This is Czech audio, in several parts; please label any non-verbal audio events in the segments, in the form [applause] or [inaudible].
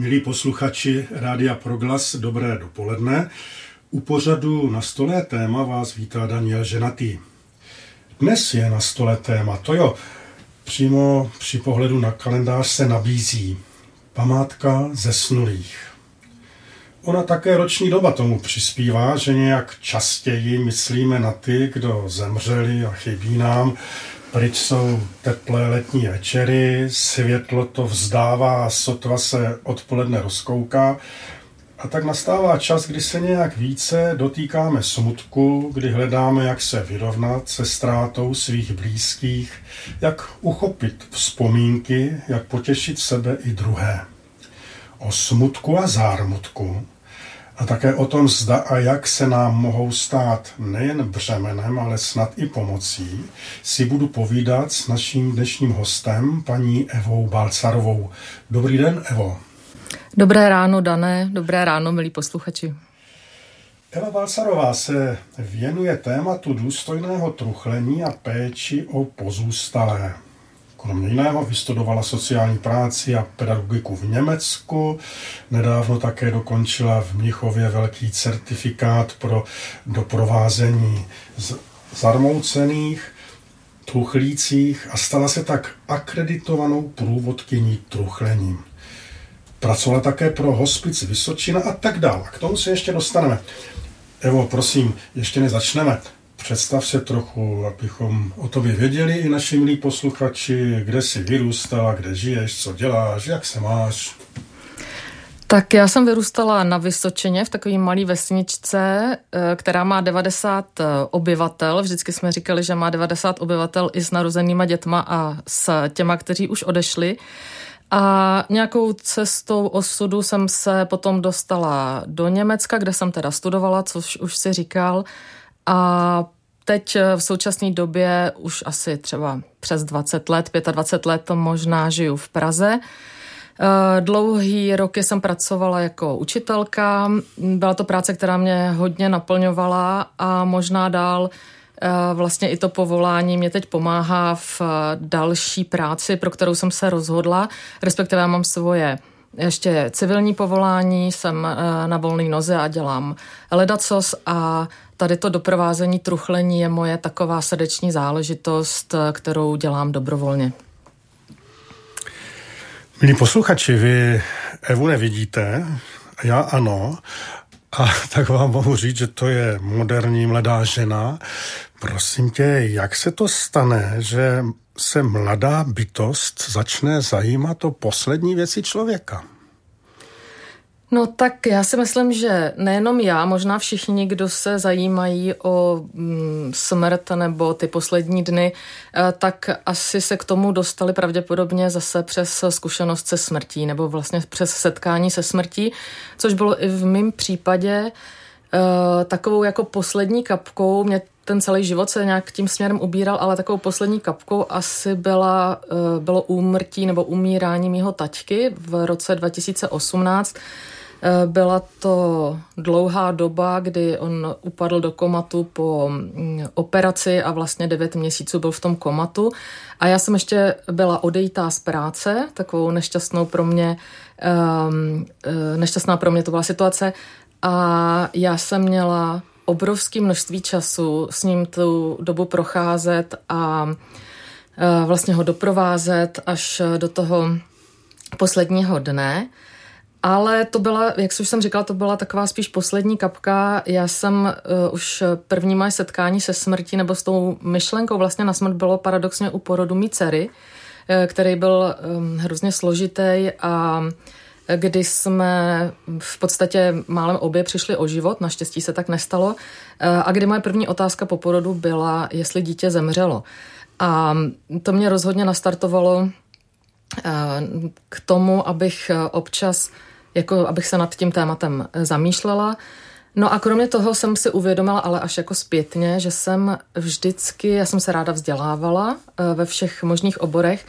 Milí posluchači Rádia Proglas, dobré dopoledne. U pořadu na stole téma vás vítá Daniel Ženatý. Dnes je na stole téma, to jo, přímo při pohledu na kalendář se nabízí památka zesnulých. Ona také roční doba tomu přispívá, že nějak častěji myslíme na ty, kdo zemřeli a chybí nám, Pryč jsou teplé letní večery, světlo to vzdává, sotva se odpoledne rozkouká. A tak nastává čas, kdy se nějak více dotýkáme smutku, kdy hledáme, jak se vyrovnat se ztrátou svých blízkých, jak uchopit vzpomínky, jak potěšit sebe i druhé. O smutku a zármutku a také o tom, zda a jak se nám mohou stát nejen břemenem, ale snad i pomocí, si budu povídat s naším dnešním hostem, paní Evou Balcarovou. Dobrý den, Evo. Dobré ráno, Dané. Dobré ráno, milí posluchači. Eva Balcarová se věnuje tématu důstojného truchlení a péči o pozůstalé. Kromě jiného vystudovala sociální práci a pedagogiku v Německu. Nedávno také dokončila v Mnichově velký certifikát pro doprovázení zarmoucených, truchlících a stala se tak akreditovanou průvodkyní truchlením. Pracovala také pro hospic Vysočina a tak dále. K tomu se ještě dostaneme. Evo, prosím, ještě nezačneme. Představ se trochu, abychom o tobě věděli i naši milí posluchači, kde jsi vyrůstala, kde žiješ, co děláš, jak se máš. Tak já jsem vyrůstala na Vysočině v takové malé vesničce, eh, která má 90 eh, obyvatel. Vždycky jsme říkali, že má 90 obyvatel i s narozenýma dětma a s těma, kteří už odešli. A nějakou cestou osudu jsem se potom dostala do Německa, kde jsem teda studovala, což už si říkal. A teď eh, v současné době už asi třeba přes 20 let, 25 let možná žiju v Praze. Eh, dlouhý roky jsem pracovala jako učitelka. Byla to práce, která mě hodně naplňovala a možná dál eh, vlastně i to povolání mě teď pomáhá v další práci, pro kterou jsem se rozhodla. Respektive mám svoje ještě civilní povolání, jsem na volné noze a dělám ledacos a tady to doprovázení truchlení je moje taková srdeční záležitost, kterou dělám dobrovolně. Milí posluchači, vy Evu nevidíte, já ano, a [laughs] tak vám mohu říct, že to je moderní mladá žena. Prosím tě, jak se to stane, že se mladá bytost začne zajímat o poslední věci člověka? No tak já si myslím, že nejenom já, možná všichni, kdo se zajímají o mm, smrt nebo ty poslední dny, eh, tak asi se k tomu dostali pravděpodobně zase přes zkušenost se smrtí nebo vlastně přes setkání se smrtí, což bylo i v mém případě eh, takovou jako poslední kapkou. Mě ten celý život se nějak tím směrem ubíral, ale takovou poslední kapkou asi byla, eh, bylo úmrtí nebo umírání mýho taťky v roce 2018, Eh, byla to dlouhá doba, kdy on upadl do komatu po mm, operaci a vlastně devět měsíců byl v tom komatu. A já jsem ještě byla odejítá z práce, takovou nešťastnou pro mě, um, nešťastná pro mě to byla situace. A já jsem měla obrovské množství času s ním tu dobu procházet a uh, vlastně ho doprovázet až do toho posledního dne. Ale to byla, jak už jsem říkala, to byla taková spíš poslední kapka. Já jsem uh, už první moje setkání se smrtí nebo s tou myšlenkou vlastně na smrt bylo paradoxně u porodu mý dcery, uh, který byl um, hrozně složitý a kdy jsme v podstatě málem obě přišli o život, naštěstí se tak nestalo, a kdy moje první otázka po porodu byla, jestli dítě zemřelo. A to mě rozhodně nastartovalo k tomu, abych občas jako abych se nad tím tématem eh, zamýšlela. No a kromě toho jsem si uvědomila, ale až jako zpětně, že jsem vždycky, já jsem se ráda vzdělávala eh, ve všech možných oborech,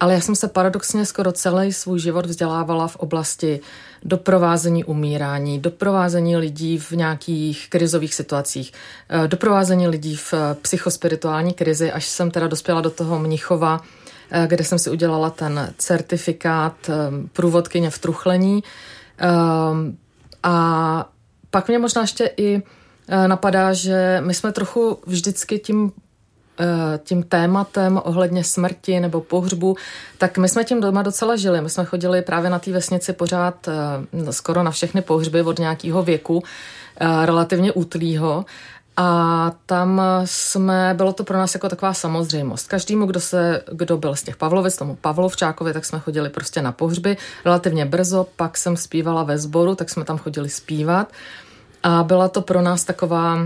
ale já jsem se paradoxně skoro celý svůj život vzdělávala v oblasti doprovázení umírání, doprovázení lidí v nějakých krizových situacích, eh, doprovázení lidí v psychospirituální krizi, až jsem teda dospěla do toho Mnichova, kde jsem si udělala ten certifikát průvodkyně v truchlení. A pak mě možná ještě i napadá, že my jsme trochu vždycky tím tím tématem ohledně smrti nebo pohřbu, tak my jsme tím doma docela žili. My jsme chodili právě na té vesnici pořád skoro na všechny pohřby od nějakého věku, relativně útlýho. A tam jsme, bylo to pro nás jako taková samozřejmost. Každému, kdo, se, kdo byl z těch Pavlovic, tomu Pavlovčákovi, tak jsme chodili prostě na pohřby relativně brzo, pak jsem zpívala ve sboru, tak jsme tam chodili zpívat. A byla to pro nás taková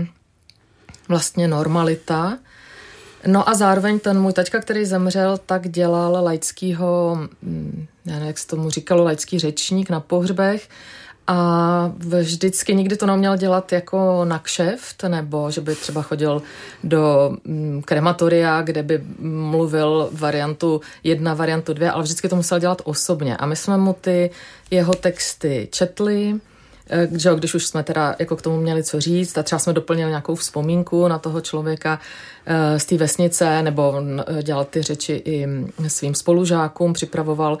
vlastně normalita. No a zároveň ten můj taťka, který zemřel, tak dělal laickýho, hm, já nevím, jak se tomu říkalo, laický řečník na pohřbech a vždycky nikdy to neuměl dělat jako na kšeft, nebo že by třeba chodil do mm, krematoria, kde by mluvil variantu jedna, variantu dvě, ale vždycky to musel dělat osobně. A my jsme mu ty jeho texty četli, eh, že když už jsme teda jako k tomu měli co říct a třeba jsme doplnili nějakou vzpomínku na toho člověka eh, z té vesnice nebo dělal ty řeči i svým spolužákům, připravoval.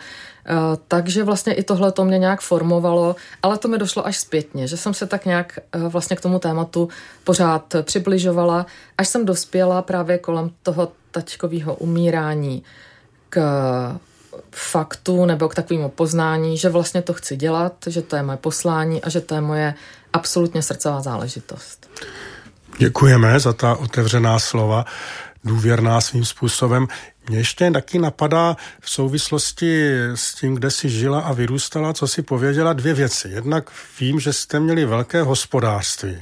Eh, takže vlastně i tohle to mě nějak formovalo, ale to mi došlo až zpětně, že jsem se tak nějak eh, vlastně k tomu tématu pořád přibližovala, až jsem dospěla právě kolem toho tačkového umírání k faktu nebo k takovému poznání, že vlastně to chci dělat, že to je moje poslání a že to je moje absolutně srdcová záležitost. Děkujeme za ta otevřená slova, důvěrná svým způsobem. Mě ještě taky napadá v souvislosti s tím, kde jsi žila a vyrůstala, co si pověděla, dvě věci. Jednak vím, že jste měli velké hospodářství.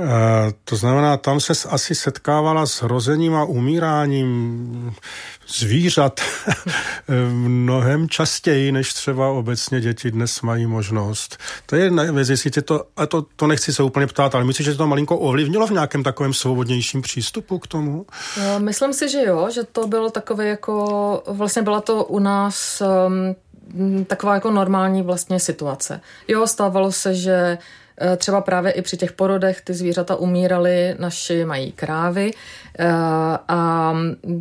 Eh, to znamená, tam se asi setkávala s hrozením a umíráním zvířat [laughs] mnohem častěji, než třeba obecně děti dnes mají možnost. To je jedna věc, jestli tě to, a to, to nechci se úplně ptát, ale myslím, že to malinko ovlivnilo v nějakém takovém svobodnějším přístupu k tomu? No, myslím si, že jo, že to bylo takové jako, vlastně byla to u nás um, taková jako normální vlastně situace. Jo, stávalo se, že Eh, třeba právě i při těch porodech ty zvířata umíraly, naši mají krávy eh, a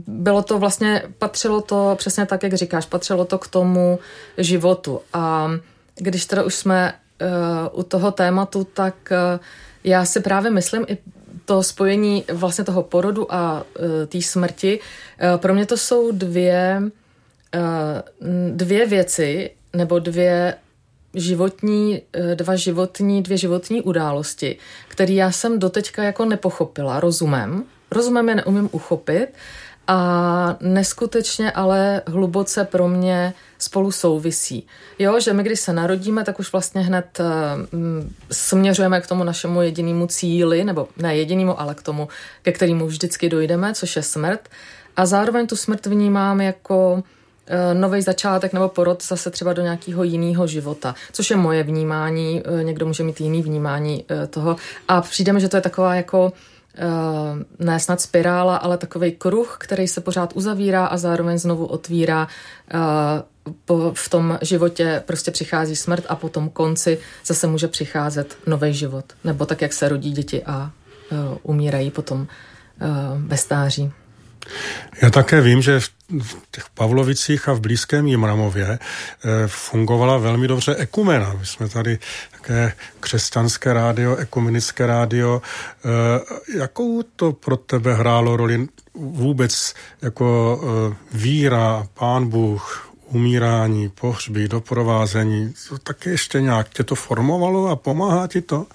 bylo to vlastně, patřilo to přesně tak, jak říkáš, patřilo to k tomu životu. A když teda už jsme eh, u toho tématu, tak já si právě myslím i to spojení vlastně toho porodu a té smrti, pro mě to jsou dvě, dvě věci nebo dvě životní, eh, dva životní, dvě životní události, které já jsem doteďka jako nepochopila rozumem. Rozumem je neumím uchopit a neskutečně ale hluboce pro mě spolu souvisí. Jo, že my když se narodíme, tak už vlastně hned uh, směřujeme k tomu našemu jedinému cíli, nebo ne jedinému, ale k tomu, ke kterému vždycky dojdeme, což je smrt. A zároveň tu smrt vnímám jako Eh, nový začátek nebo porod zase třeba do nějakého jiného života, což je moje vnímání, eh, někdo může mít jiný vnímání eh, toho a přijde mi, že to je taková jako ne snad spirála, ale takový kruh, který se pořád uzavírá a zároveň znovu otvírá. v tom životě prostě přichází smrt a po tom konci zase může přicházet nový život. Nebo tak, jak se rodí děti a umírají potom ve stáří. Já také vím, že v těch Pavlovicích a v blízkém Jimramově eh, fungovala velmi dobře ekumena. My jsme tady také křesťanské rádio, ekumenické rádio. Eh, jakou to pro tebe hrálo roli vůbec jako eh, víra, pán Bůh, umírání, pohřby, doprovázení? To taky ještě nějak tě to formovalo a pomáhá ti to?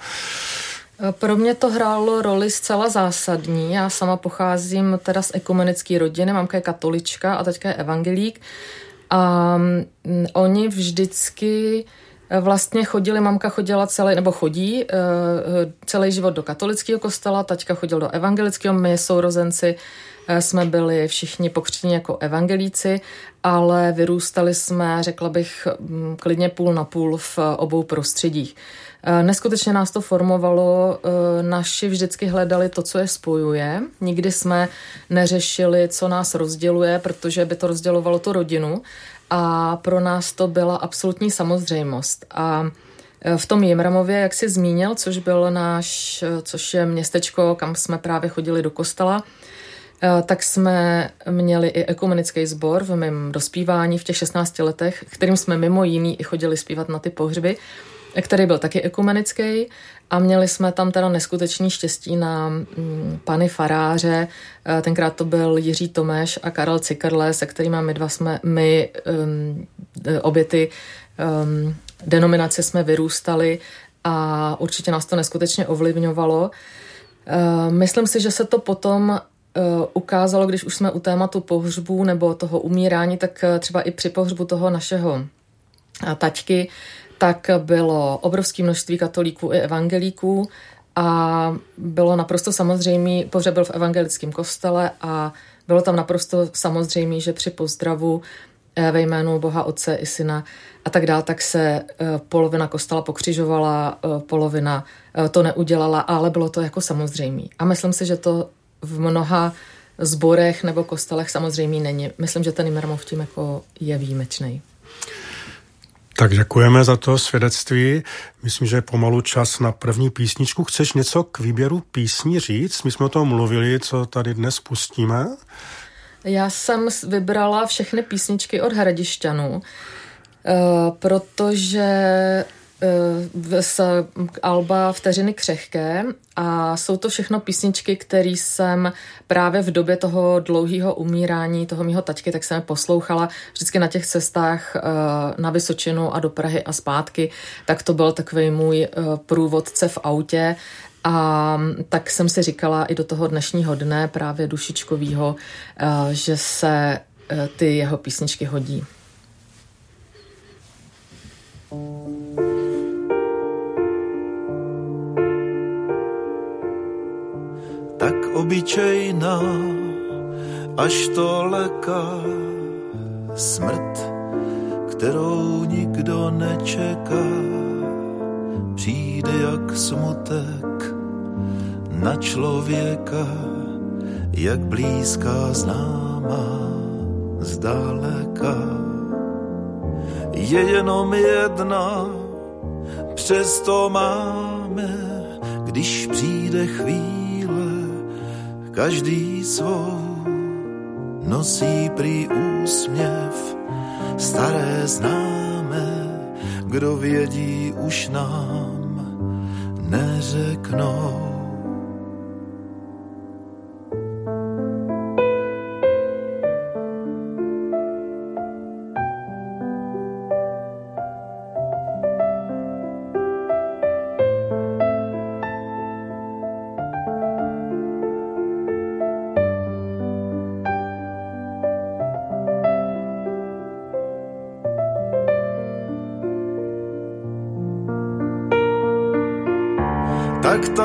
Pro mě to hrálo roli zcela zásadní. Já sama pocházím teda z ekumenické rodiny, mamka je katolička a teďka je evangelík. A mm, oni vždycky eh, vlastně chodili, mamka chodila celý, nebo chodí eh, celý život do katolického kostela, taťka chodil do evangelického, my sourozenci eh, jsme byli všichni pokřtěni jako evangelíci, ale vyrůstali jsme, řekla bych, mm, klidně půl na půl v obou prostředích. Eh, neskutečně nás to formovalo, eh, naši vždycky hledali to, co je spojuje. Nikdy jsme neřešili, co nás rozděluje, protože by to rozdělovalo tu rodinu a pro nás to byla absolutní samozřejmost. A eh, v tom Jimramově, jak jsi zmínil, což byl náš, což je městečko, kam jsme právě chodili do kostela, tak jsme měli i ekumenický sbor v mém dospívání v těch 16 letech, kterým jsme mimo jiný i chodili zpívat na ty pohřby který byl taky ekumenický a měli jsme tam teda neskutečný štěstí na mm, pany faráře. Eh, tenkrát to byl Jiří Tomeš a Karel Cikrle, se kterými my dva jsme, my um, obě ty um, denominace jsme vyrůstali a určitě nás to neskutečně ovlivňovalo. Uh, myslím si, že se to potom ukázalo, když už jsme u tématu pohřbu nebo toho umírání, tak třeba i při pohřbu toho našeho taťky, tak bylo obrovské množství katolíků i evangelíků a bylo naprosto samozřejmé, pohřeb byl v evangelickém kostele a bylo tam naprosto samozřejmé, že při pozdravu eh, ve jménu Boha Otce i Syna a tak dál, tak se eh, polovina kostela pokřižovala, eh, polovina to neudělala, ale bylo to jako samozřejmé. A myslím si, že to v mnoha zborech nebo kostelech samozřejmě není. Myslím, že ten Imermov tím jako je výjimečný. Tak děkujeme za to svědectví. Myslím, že je pomalu čas na první písničku. Chceš něco k výběru písní říct? My jsme o tom mluvili, co tady dnes pustíme. Já jsem vybrala všechny písničky od Hradišťanů, eh, protože z Alba Vteřiny křehké. A jsou to všechno písničky, které jsem právě v době toho dlouhého umírání toho mýho taťky, tak jsem je poslouchala vždycky na těch cestách eh, na Vysočinu a do Prahy a zpátky, tak to byl takový můj eh, průvodce v autě. A tak jsem si říkala i do toho dnešního dne právě dušičkovýho, eh, že se ty jeho písničky hodí. Obyčejná, až to leká smrt, kterou nikdo nečeká. Přijde jak smutek na člověka, jak blízká známá zdaleka. Je jenom jedna, přesto máme, když přijde chvíle, každý svou nosí prý úsměv, staré známe, kdo vědí, už nám neřeknou.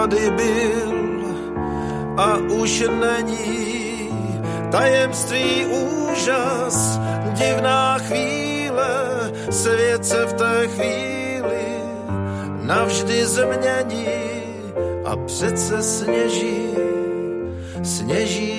Tady byl a už není. Tajemství úžas, divná chvíle, svět se v té chvíli navždy změní a přece sněží, sněží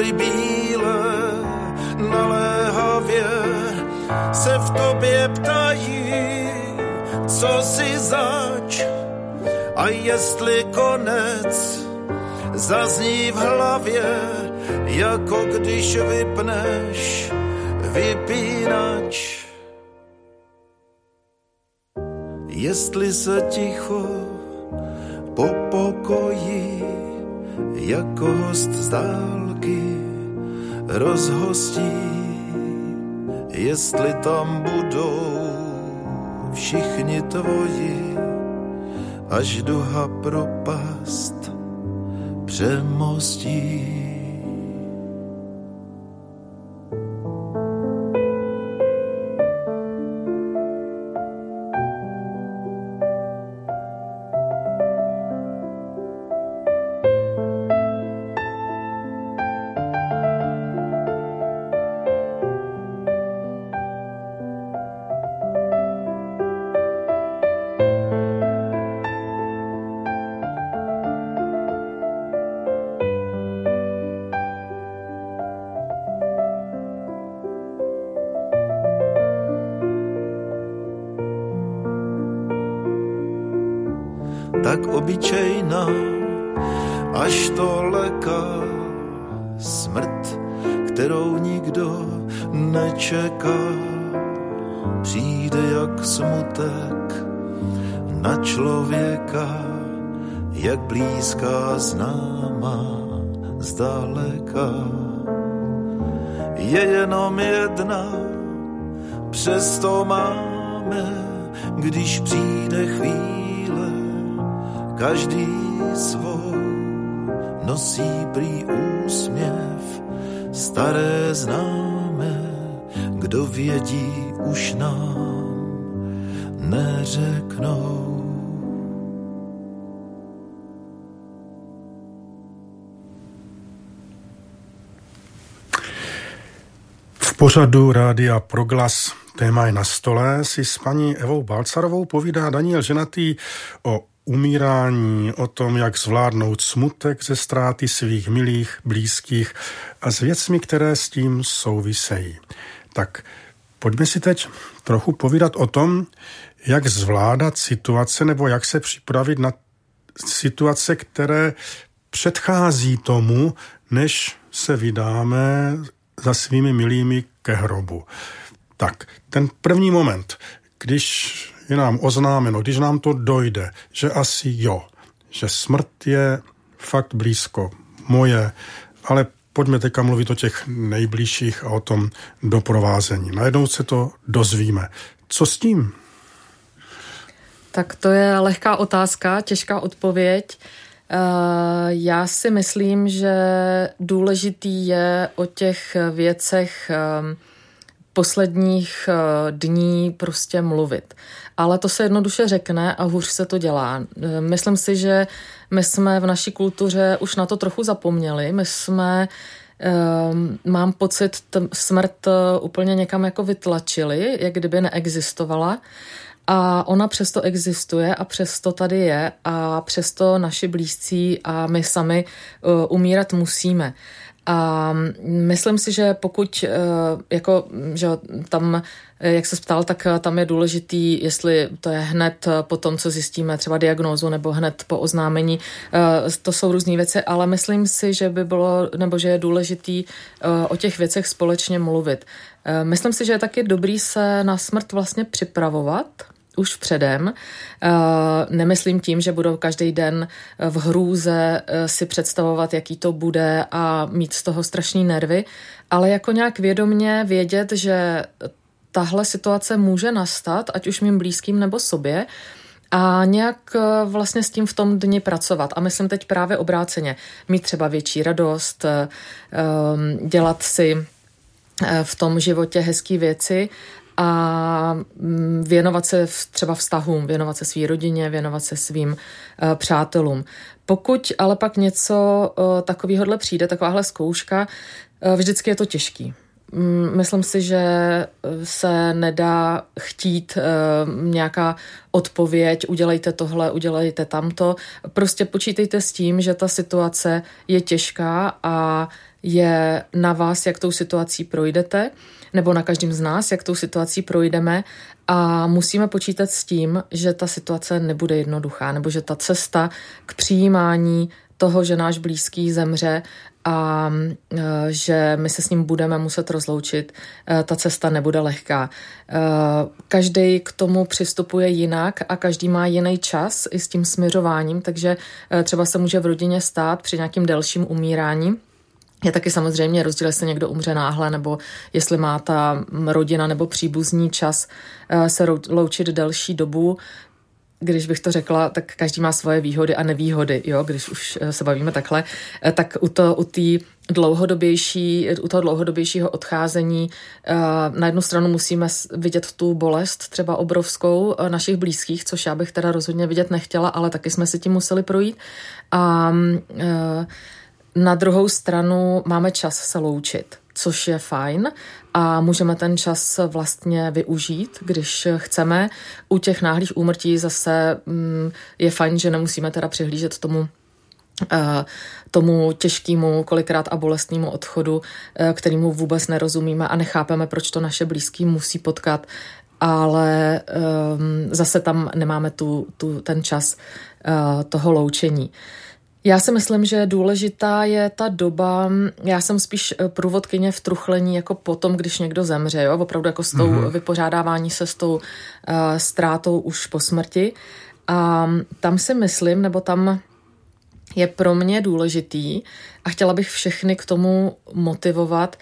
hory bílé naléhavě se v tobě ptají, co si zač a jestli konec zazní v hlavě, jako když vypneš vypínač. Jestli se ticho po pokoji jako host zdál taky rozhostí, jestli tam budou všichni tvoji, až duha propast přemostí. Tak obyčejná, až to leká smrt, kterou nikdo nečeká. Přijde jak smutek na člověka, jak blízká známá zdaleka. Je jenom jedna, přesto máme, když přijde chvíle, každý svou nosí prý úsměv, staré známe, kdo vědí už nám neřeknou. V pořadu Rádia Proglas téma je na stole si s paní Evou Balcarovou povídá Daniel Ženatý o umírání, o tom, jak zvládnout smutek ze ztráty svých milých, blízkých a s věcmi, které s tím souvisejí. Tak pojďme si teď trochu povídat o tom, jak zvládat situace nebo jak se připravit na situace, které předchází tomu, než se vydáme za svými milými ke hrobu. Tak, ten první moment, když je nám oznámeno, když nám to dojde, že asi jo, že smrt je fakt blízko, moje, ale pojďme teďka mluvit o těch nejbližších a o tom doprovázení. Najednou se to dozvíme. Co s tím? Tak to je lehká otázka, těžká odpověď. Eh, já si myslím, že důležitý je o těch věcech eh, posledních eh, dní prostě mluvit. Ale to se jednoduše řekne a hůř se to dělá. Myslím si, že my jsme v naší kultuře už na to trochu zapomněli. My jsme mám pocit, smrt úplně někam jako vytlačili, jak kdyby neexistovala. A ona přesto existuje a přesto tady je a přesto naši blízcí a my sami umírat musíme. A myslím si, že pokud, uh, jako, že tam, jak se ptal, tak tam je důležitý, jestli to je hned po tom, co zjistíme třeba diagnózu nebo hned po oznámení. To jsou různé věci, ale myslím si, že by bylo, nebo že je důležitý o těch věcech společně mluvit. Myslím si, že je taky dobrý se na smrt vlastně připravovat, už předem. Eh, nemyslím tím, že budou každý den v hrůze eh, si představovat, jaký to bude a mít z toho strašný nervy, ale jako nějak vědomně vědět, že tahle situace může nastat, ať už mým blízkým nebo sobě, a nějak eh, vlastně s tím v tom dni pracovat. A myslím teď právě obráceně. Mít třeba větší radost, dělat si v tom životě hezké věci a mm, věnovat se třeba vztahům, věnovat se své rodině, věnovat se svým uh, přátelům. Pokud ale pak něco uh, takového přijde, takováhle zkouška, uh, vždycky je to těžký. Mm, myslím si, že se nedá chtít nějaká odpověď, udělejte tohle, udělejte tamto. Prostě počítejte s tím, že ta situace je těžká a je na vás, jak tou situací projdete nebo na každém z nás, jak tou situací projdeme a musíme počítat s tím, že ta situace nebude jednoduchá, nebo že ta cesta k přijímání toho, že náš blízký zemře a e, že my se s ním budeme muset rozloučit, e, ta cesta nebude lehká. E, každý k tomu přistupuje jinak a každý má jiný čas i s tím směřováním, takže třeba se může v rodině stát při nějakým delším umírání, je taky samozřejmě rozdíl, jestli někdo umře náhle, nebo jestli má ta rodina nebo příbuzní čas eh, se loučit delší dobu. Když bych to řekla, tak každý má svoje výhody a nevýhody, jo, když už eh, se bavíme takhle, eh, tak u to, u té dlouhodobější, u toho dlouhodobějšího odcházení na jednu stranu musíme vidět tu bolest třeba obrovskou našich blízkých, což já bych teda rozhodně vidět nechtěla, ale taky jsme si tím museli projít. A na druhou stranu máme čas se loučit, což je fajn a můžeme ten čas vlastně využít, když chceme. U těch náhlých úmrtí zase mm, je fajn, že nemusíme teda přihlížet tomu eh, tomu těžkému, kolikrát a bolestnému odchodu, eh, kterýmu vůbec nerozumíme a nechápeme, proč to naše blízký musí potkat ale um, zase tam nemáme tu, tu, ten čas uh, toho loučení. Já si myslím, že důležitá je ta doba, já jsem spíš eh, průvodkyně v truchlení jako potom, když někdo zemře, jo? opravdu jako s tou mm-hmm. vypořádávání se s tou uh, ztrátou už po smrti. A tam si myslím, nebo tam je pro mě důležitý a chtěla bych všechny k tomu motivovat,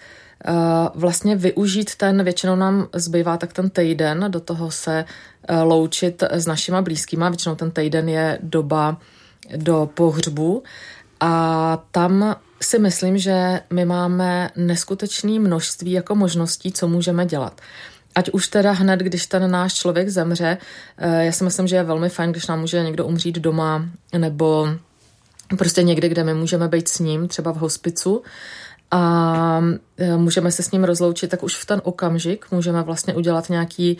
uh, vlastně využít ten, většinou nám zbývá tak ten týden, do toho se loučit s našima blízkýma, většinou ten týden je doba do pohřbu a tam si myslím, že my máme neskutečné množství jako možností, co můžeme dělat. Ať už teda hned, když ten náš člověk zemře, eh, já si myslím, že je velmi fajn, když nám může někdo umřít doma nebo prostě někde, kde my můžeme být s ním, třeba v hospicu a eh, můžeme se s ním rozloučit, tak už v ten okamžik můžeme vlastně udělat nějaký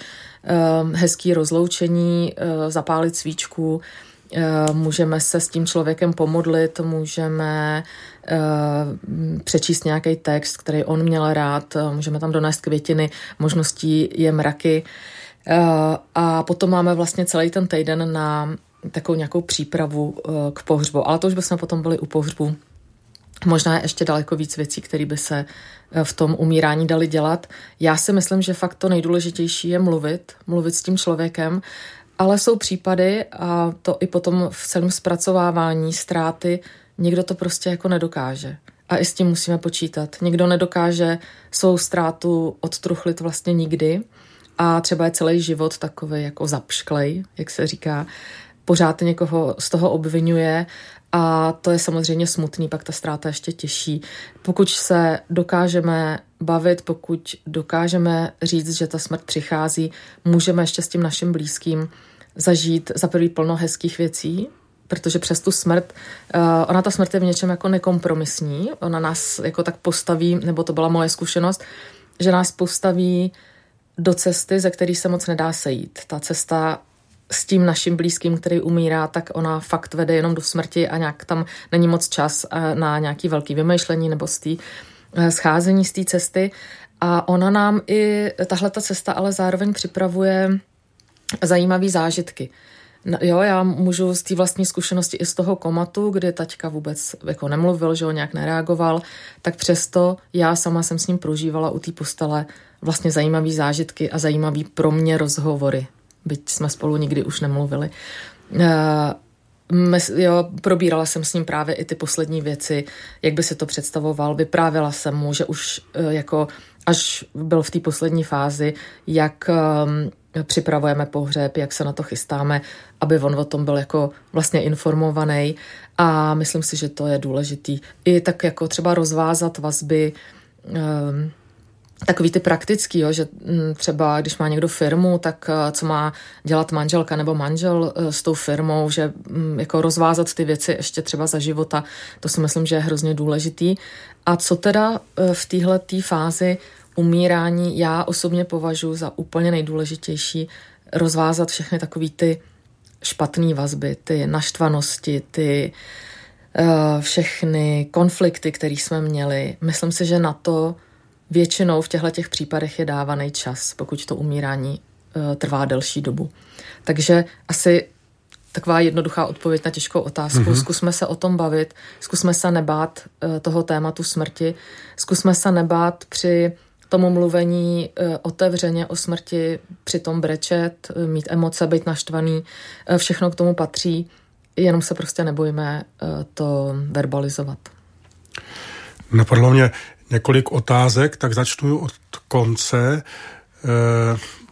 uh, hezký rozloučení, zapálit svíčku, Eh, můžeme se s tím člověkem pomodlit, můžeme eh, přečíst nějaký text, který on měl rád, eh, můžeme tam donést květiny, možností je mraky. A potom máme vlastně celý ten týden na takovou nějakou přípravu k pohřbu. Ale to už bychom potom byli u pohřbu. Možná je ještě daleko víc věcí, které by se v tom umírání dali dělat. Já si myslím, že fakt to nejdůležitější je mluvit, mluvit s tím člověkem, ale jsou případy, a to i potom v celém zpracovávání ztráty, někdo to prostě jako nedokáže. A i s tím musíme počítat. Někdo nedokáže svou ztrátu odtruchlit vlastně nikdy a třeba je celý život takový jako zapšklej, jak se říká. Pořád někoho z toho obvinuje a to je samozřejmě smutný, pak ta ztráta ještě těžší. Pokud se dokážeme bavit, pokud dokážeme říct, že ta smrt přichází, můžeme ještě s tím naším blízkým zažít za prvý plno hezkých věcí, protože přes tu smrt, uh, ona ta smrt je v něčem jako nekompromisní, ona nás jako tak postaví, nebo to byla moje zkušenost, že nás postaví do cesty, ze který se moc nedá sejít. Ta cesta s tím naším blízkým, který umírá, tak ona fakt vede jenom do smrti a nějak tam není moc čas eh, na nějaký velký vymýšlení nebo z tý, eh, scházení z té cesty. A ona nám i, tahle ta cesta ale zároveň připravuje zajímavé zážitky. No, jo, já můžu z té vlastní zkušenosti i z toho komatu, kdy taťka vůbec jako nemluvil, že ho nějak nereagoval, tak přesto já sama jsem s ním prožívala u té postele vlastně zajímavé zážitky a zajímavé pro mě rozhovory, byť jsme spolu nikdy už nemluvili. Uh, jo, probírala jsem s ním právě i ty poslední věci, jak by si to představoval, vyprávěla jsem mu, že už uh, jako až byl v té poslední fázi, jak um, připravujeme pohřeb, jak se na to chystáme, aby on o tom byl jako vlastně informovaný a myslím si, že to je důležitý. I tak jako třeba rozvázat vazby, um, takový ty praktický, jo, že mm, třeba když má někdo firmu, tak uh, co má dělat manželka nebo manžel uh, s tou firmou, že mm, jako rozvázat ty věci ještě třeba za života, to si myslím, že je hrozně důležitý. A co teda uh, v téhle fázi umírání já osobně považuji za úplně nejdůležitější rozvázat všechny takové ty špatné vazby, ty naštvanosti, ty všechny konflikty, které jsme měli. Myslím si, že na to většinou v těchto těch případech je dávaný čas, pokud to umírání uh, trvá delší dobu. Takže asi taková jednoduchá odpověď na těžkou otázku. Mm-hmm. Zkusme se o tom bavit, zkusme se nebát uh, toho tématu smrti, zkusme se nebát při tomu mluvení e, otevřeně o smrti, přitom brečet, e, mít emoce, být naštvaný, všechno k tomu patří, jenom se prostě nebojíme to verbalizovat. Napadlo mě několik otázek, tak začnu od konce.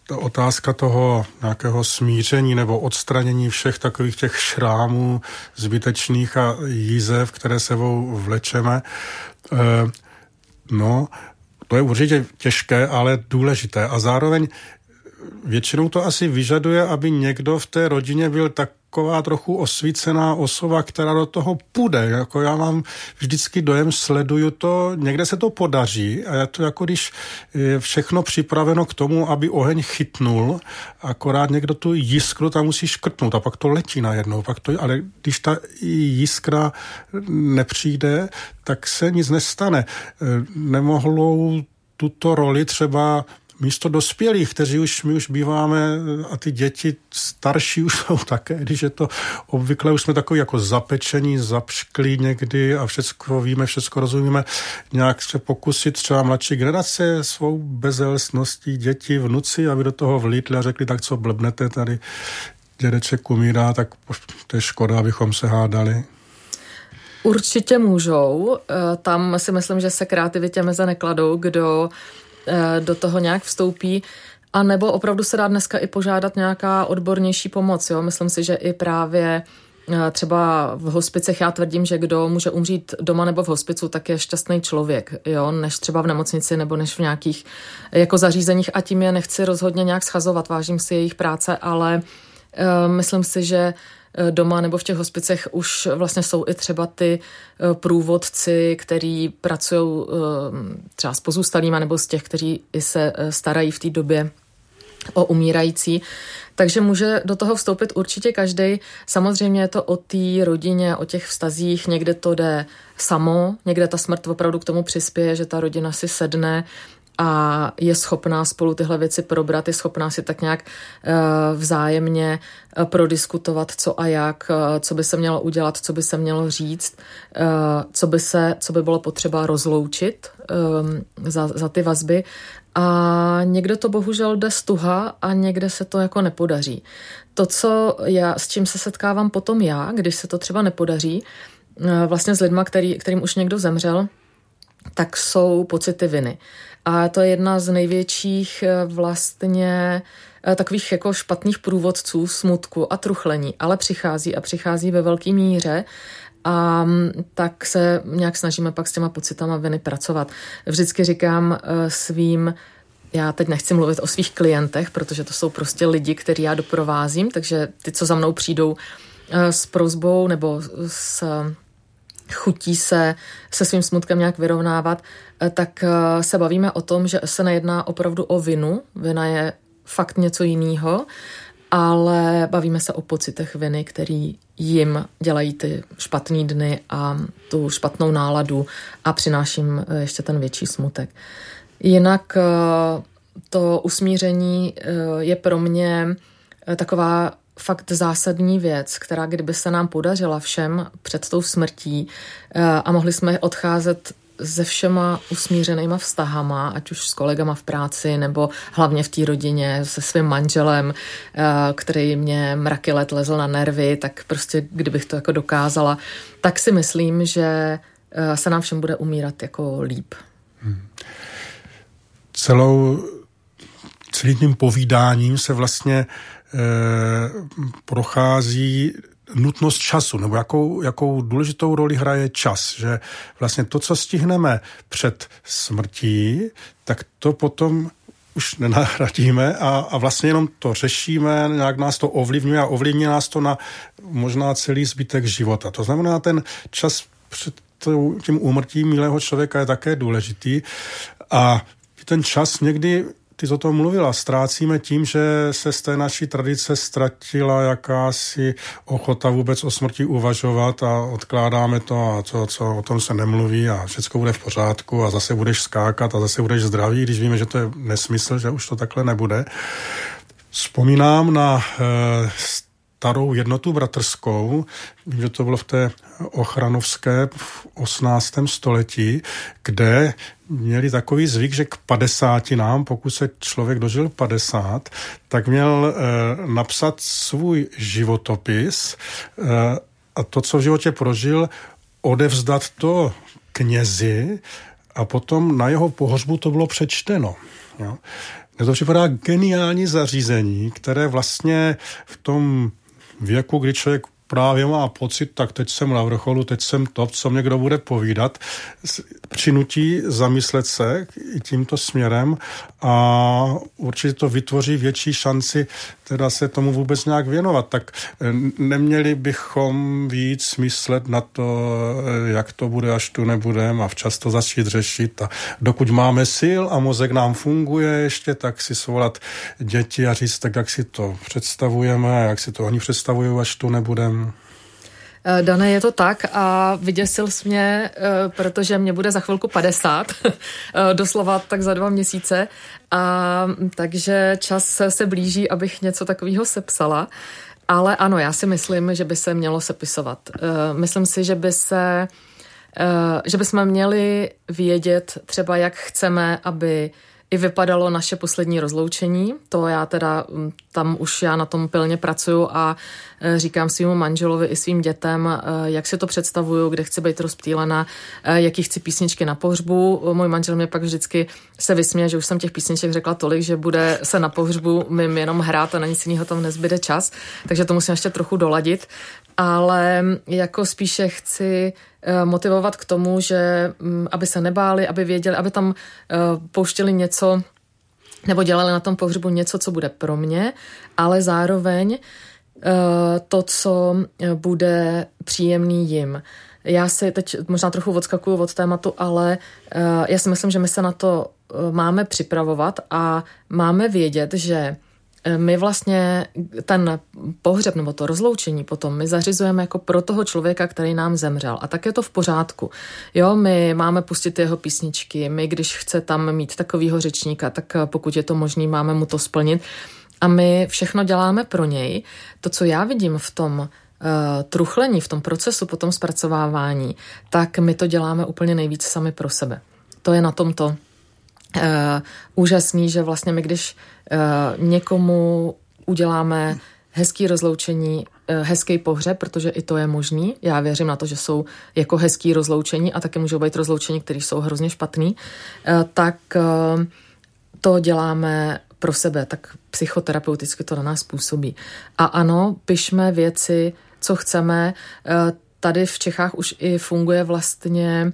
Ta otázka toho nějakého smíření nebo odstranění všech takových těch šrámů zbytečných a jízev, které sebou vlečeme. No, to je určitě těžké, ale důležité. A zároveň většinou to asi vyžaduje, aby někdo v té rodině byl taková trochu osvícená osoba, která do toho půjde. Jako já mám vždycky dojem, sleduju to, někde se to podaří a je to jako když je všechno připraveno k tomu, aby oheň chytnul, akorát někdo tu jiskru tam musí škrtnout a pak to letí najednou. Pak to, ale když ta jiskra nepřijde, tak se nic nestane. Nemohlou tuto roli třeba místo dospělých, kteří už, my už býváme a ty děti starší už jsou také, když je to obvykle, už jsme takový jako zapečení, zapšklí někdy a všechno víme, všechno rozumíme, nějak se pokusit třeba mladší generace svou bezelstností děti, vnuci, aby do toho vlítli a řekli, tak co blbnete tady, dědeček umírá, tak to je škoda, abychom se hádali. Určitě můžou. Eh, tam si myslím, že se kreativitě meze nekladou, kdo do toho nějak vstoupí. A nebo opravdu se dá dneska i požádat nějaká odbornější pomoc. Jo? Myslím si, že i právě eh, třeba v hospicech já tvrdím, že kdo může umřít doma nebo v hospicu, tak je šťastný člověk, jo? než třeba v nemocnici nebo než v nějakých jako zařízeních a tím je nechci rozhodně nějak schazovat, vážím si jejich práce, ale uh, myslím si, že Eh, doma nebo v těch hospicech už vlastně jsou i třeba ty eh, průvodci, který pracují eh, třeba s pozůstalými nebo z těch, kteří se starají v té době o umírající. Takže může do toho vstoupit určitě každý. Samozřejmě je to o té rodině, o těch vztazích. Někde to jde samo, někde ta smrt opravdu k tomu přispěje, že ta rodina si sedne a je schopná spolu tyhle věci probrat, je schopná si tak nějak uh, vzájemně uh, prodiskutovat, co a jak, uh, co by se mělo udělat, co by se mělo říct, co by, se, co by bylo potřeba rozloučit za, za ty vazby. A někde to bohužel jde stuha a někde se to jako nepodaří. To, co já, s čím se setkávám potom já, když se to třeba nepodaří, vlastně s lidma, který, kterým už někdo zemřel, tak jsou pocity viny. A to je jedna z největších eh, vlastně eh, takových jako špatných průvodců smutku a truchlení, ale přichází a přichází ve velké míře a mm, tak se nějak snažíme pak s těma pocitama viny pracovat. Vždycky říkám eh, svým já teď nechci mluvit o svých klientech, protože to jsou prostě lidi, který já doprovázím, takže ty, co za mnou přijdou s prozbou nebo s chutí se se svým smutkem nějak vyrovnávat, eh, tak eh, se bavíme o tom, že se nejedná opravdu o vinu. Vina je fakt něco jiného, ale bavíme se o pocitech viny, který jim dělají ty špatné dny a tu špatnou náladu a přináším eh, ještě ten větší smutek. Jinak to usmíření je pro mě taková fakt zásadní věc, která kdyby se nám podařila všem před tou smrtí eh, a mohli jsme odcházet se všema usmířenýma vztahama, ať už s kolegama v práci, nebo hlavně v té rodině se svým manželem, eh, který mě mraky let lezl na nervy, tak prostě kdybych to jako dokázala, tak si myslím, že eh, se nám všem bude umírat jako líp. Hmm. Celou celým tím povídáním se vlastně Eh, prochází nutnost času, nebo jakou, jakou důležitou roli hraje čas, že vlastně to, co stihneme před smrtí, tak to potom už nenahradíme a, a vlastně jenom to řešíme, nějak nás to ovlivňuje a ovlivní nás to na možná celý zbytek života. To znamená, ten čas před tím úmrtím milého člověka je také důležitý a ten čas někdy ty o tom mluvila, ztrácíme tím, že se z té naší tradice ztratila jakási ochota vůbec o smrti uvažovat a odkládáme to a co, co o tom se nemluví a všechno bude v pořádku a zase budeš skákat a zase budeš zdravý, když víme, že to je nesmysl, že už to takhle nebude. Vzpomínám na e, starou jednotu bratrskou, že to bylo v té ochranovské v 18. století, kde měli takový zvyk, že k 50 nám, pokud se člověk dožil 50, tak měl e, napsat svůj životopis e, a to, co v životě prožil, odevzdat to knězi a potom na jeho pohřbu to bylo přečteno. Jo. Mně to připadá geniální zařízení, které vlastně v tom věku, kdy člověk právě má pocit, tak teď jsem na vrcholu, teď jsem to, co mě kdo bude povídat, přinutí zamyslet se i tímto směrem a určitě to vytvoří větší šanci teda se tomu vůbec nějak věnovat. Tak eh, neměli bychom víc myslet na to, eh, jak to bude, až tu nebudeme a včas to začít řešit. A dokud máme sil a mozek nám funguje ještě, tak si svolat děti a říct, tak jak si to představujeme jak si to oni představují, až tu nebudeme. Eh, Dané, je to tak a vyděsil jsi mě, eh, protože mě bude za chvilku 50, [laughs] eh, doslova tak za dva měsíce, a takže čas se blíží, abych něco takového sepsala. Ale ano, já si myslím, že by se mělo sepisovat. Myslím si, že by se že bychom měli vědět třeba, jak chceme, aby i vypadalo naše poslední rozloučení. To já teda, mm, tam už já na tom pilně pracuju a e, říkám svým manželovi i svým dětem, e, jak si to představuju, kde chci být rozptýlena, e, jaký chci písničky na pohřbu. Můj manžel mě pak vždycky se vysměje, že už jsem těch písniček řekla tolik, že bude se na pohřbu mým jenom hrát a na nic jiného tam nezbyde čas, takže to musím ještě trochu doladit ale jako spíše chci motivovat k tomu, že mm, aby se nebáli, aby věděli, aby tam eh, pouštěli něco nebo dělali na tom pohřbu něco, co bude pro mě, ale zároveň eh, to, co bude příjemný jim. Já si teď možná trochu odskakuju od tématu, ale já si myslím, že my se na to máme připravovat a máme vědět, že my vlastně ten pohřeb nebo to rozloučení potom my zařizujeme jako pro toho člověka, který nám zemřel. A tak je to v pořádku. Jo, my máme pustit jeho písničky, my když chce tam mít takovýho řečníka, tak pokud je to možný, máme mu to splnit. A my všechno děláme pro něj. To, co já vidím v tom uh, truchlení, v tom procesu, potom zpracovávání, tak my to děláme úplně nejvíc sami pro sebe. To je na tomto uh, úžasný, že vlastně my, když někomu uděláme hezký rozloučení, uh, hezký pohřeb, protože i to je možný. Já věřím na to, že jsou jako hezký rozloučení a taky můžou být rozloučení, které jsou hrozně špatný, uh, tak to děláme pro sebe, tak psychoterapeuticky to na nás působí. A ano, pišme věci, co chceme. Tady v Čechách už i funguje vlastně Eh,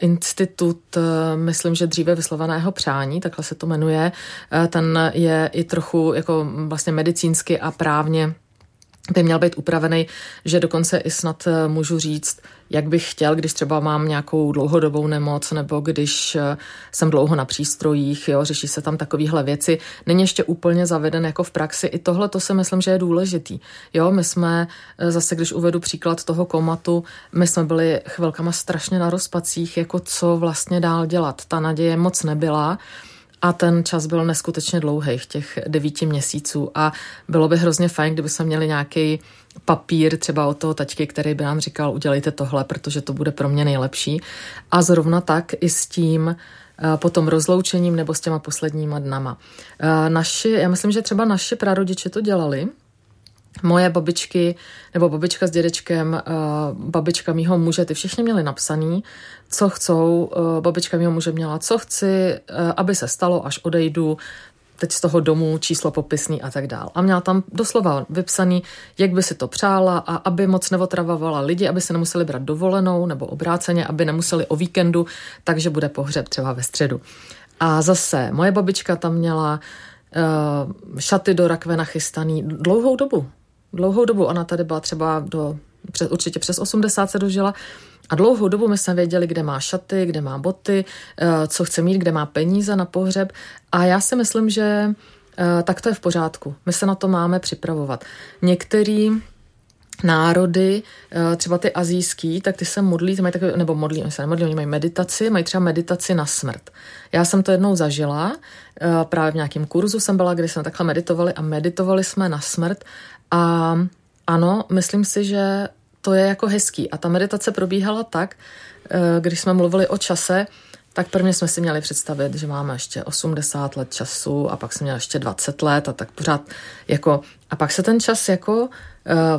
institut, eh, myslím, že dříve vysloveného přání, takhle se to jmenuje. Eh, ten je i trochu jako vlastně medicínsky a právně by měl být upravený, že dokonce i snad eh, můžu říct, jak bych chtěl, když třeba mám nějakou dlouhodobou nemoc nebo když eh, jsem dlouho na přístrojích, jo, řeší se tam takovéhle věci. Není ještě úplně zaveden jako v praxi. I tohle to si myslím, že je důležitý. Jo, my jsme, eh, zase když uvedu příklad toho komatu, my jsme byli chvilkama strašně na rozpacích, jako co vlastně dál dělat. Ta naděje moc nebyla. A ten čas byl neskutečně dlouhý, těch devíti měsíců. A bylo by hrozně fajn, kdyby jsme měli nějaký papír třeba od toho taťky, který by nám říkal, udělejte tohle, protože to bude pro mě nejlepší. A zrovna tak i s tím eh, potom rozloučením nebo s těma posledníma dnama. Eh, naši, já myslím, že třeba naši prarodiče to dělali, moje babičky, nebo babička s dědečkem, eh, babička mýho muže, ty všichni měli napsaný, co chcou, eh, babička mýho muže měla, co chci, eh, aby se stalo, až odejdu, teď z toho domu, číslo popisný a tak dál. A měla tam doslova vypsaný, jak by si to přála a aby moc neotravovala lidi, aby se nemuseli brát dovolenou nebo obráceně, aby nemuseli o víkendu, takže bude pohřeb třeba ve středu. A zase moje babička tam měla uh, šaty do rakve nachystaný dlouhou dobu dlouhou dobu. Ona tady byla třeba do, určitě přes 80 se dožila. A dlouhou dobu my jsme věděli, kde má šaty, kde má boty, eh, co chce mít, kde má peníze na pohřeb. A já si myslím, že eh, tak to je v pořádku. My se na to máme připravovat. Některý národy, eh, třeba ty azijský, tak ty se modlí, ty mají takové, nebo modlí, oni se nemodlí, oni mají meditaci, mají třeba meditaci na smrt. Já jsem to jednou zažila, právě v nějakém kurzu jsem byla, kdy jsme takhle meditovali a meditovali jsme na smrt a ano, myslím si, že to je jako hezký. A ta meditace probíhala tak, eh, když jsme mluvili o čase, tak prvně jsme si měli představit, že máme ještě 80 let času a pak jsme měli ještě 20 let a tak pořád jako... A pak se ten čas jako uh,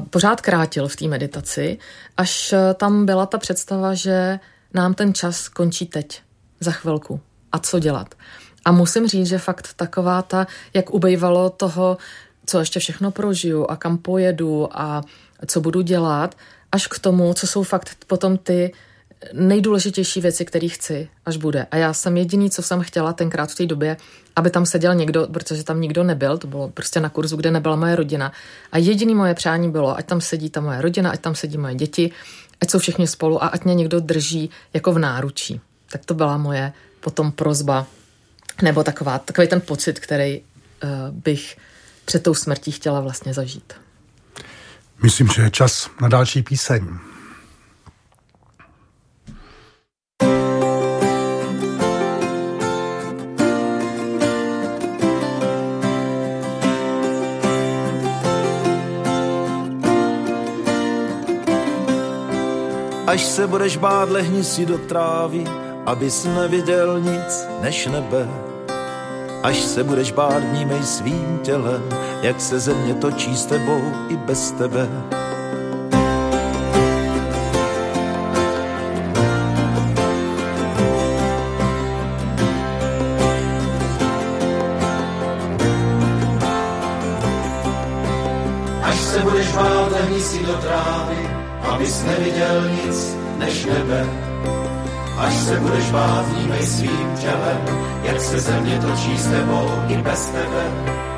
pořád krátil v té meditaci, až uh, tam byla ta představa, že nám ten čas končí teď, za chvilku. A co dělat? A musím říct, že fakt taková ta, jak ubejvalo toho co ještě všechno prožiju a kam pojedu a co budu dělat, až k tomu, co jsou fakt potom ty nejdůležitější věci, které chci, až bude. A já jsem jediný, co jsem chtěla tenkrát v té době, aby tam seděl někdo, protože tam nikdo nebyl, to bylo prostě na kurzu, kde nebyla moje rodina. A jediný moje přání bylo, ať tam sedí ta moje rodina, ať tam sedí moje děti, ať jsou všichni spolu a ať mě někdo drží jako v náručí. Tak to byla moje potom prozba, nebo taková, takový ten pocit, který uh, bych před tou smrtí chtěla vlastně zažít. Myslím, že je čas na další píseň. Až se budeš bát, lehni si do trávy, abys neviděl nic než nebe. Až se budeš bát, vnímej svým tělem, jak se země točí s tebou i bez tebe. Až se budeš bát, lehni si do trávy, abys neviděl nic než nebe. Až se budeš bát, vnímej svým tělem, jak se země točí s tebou i bez tebe.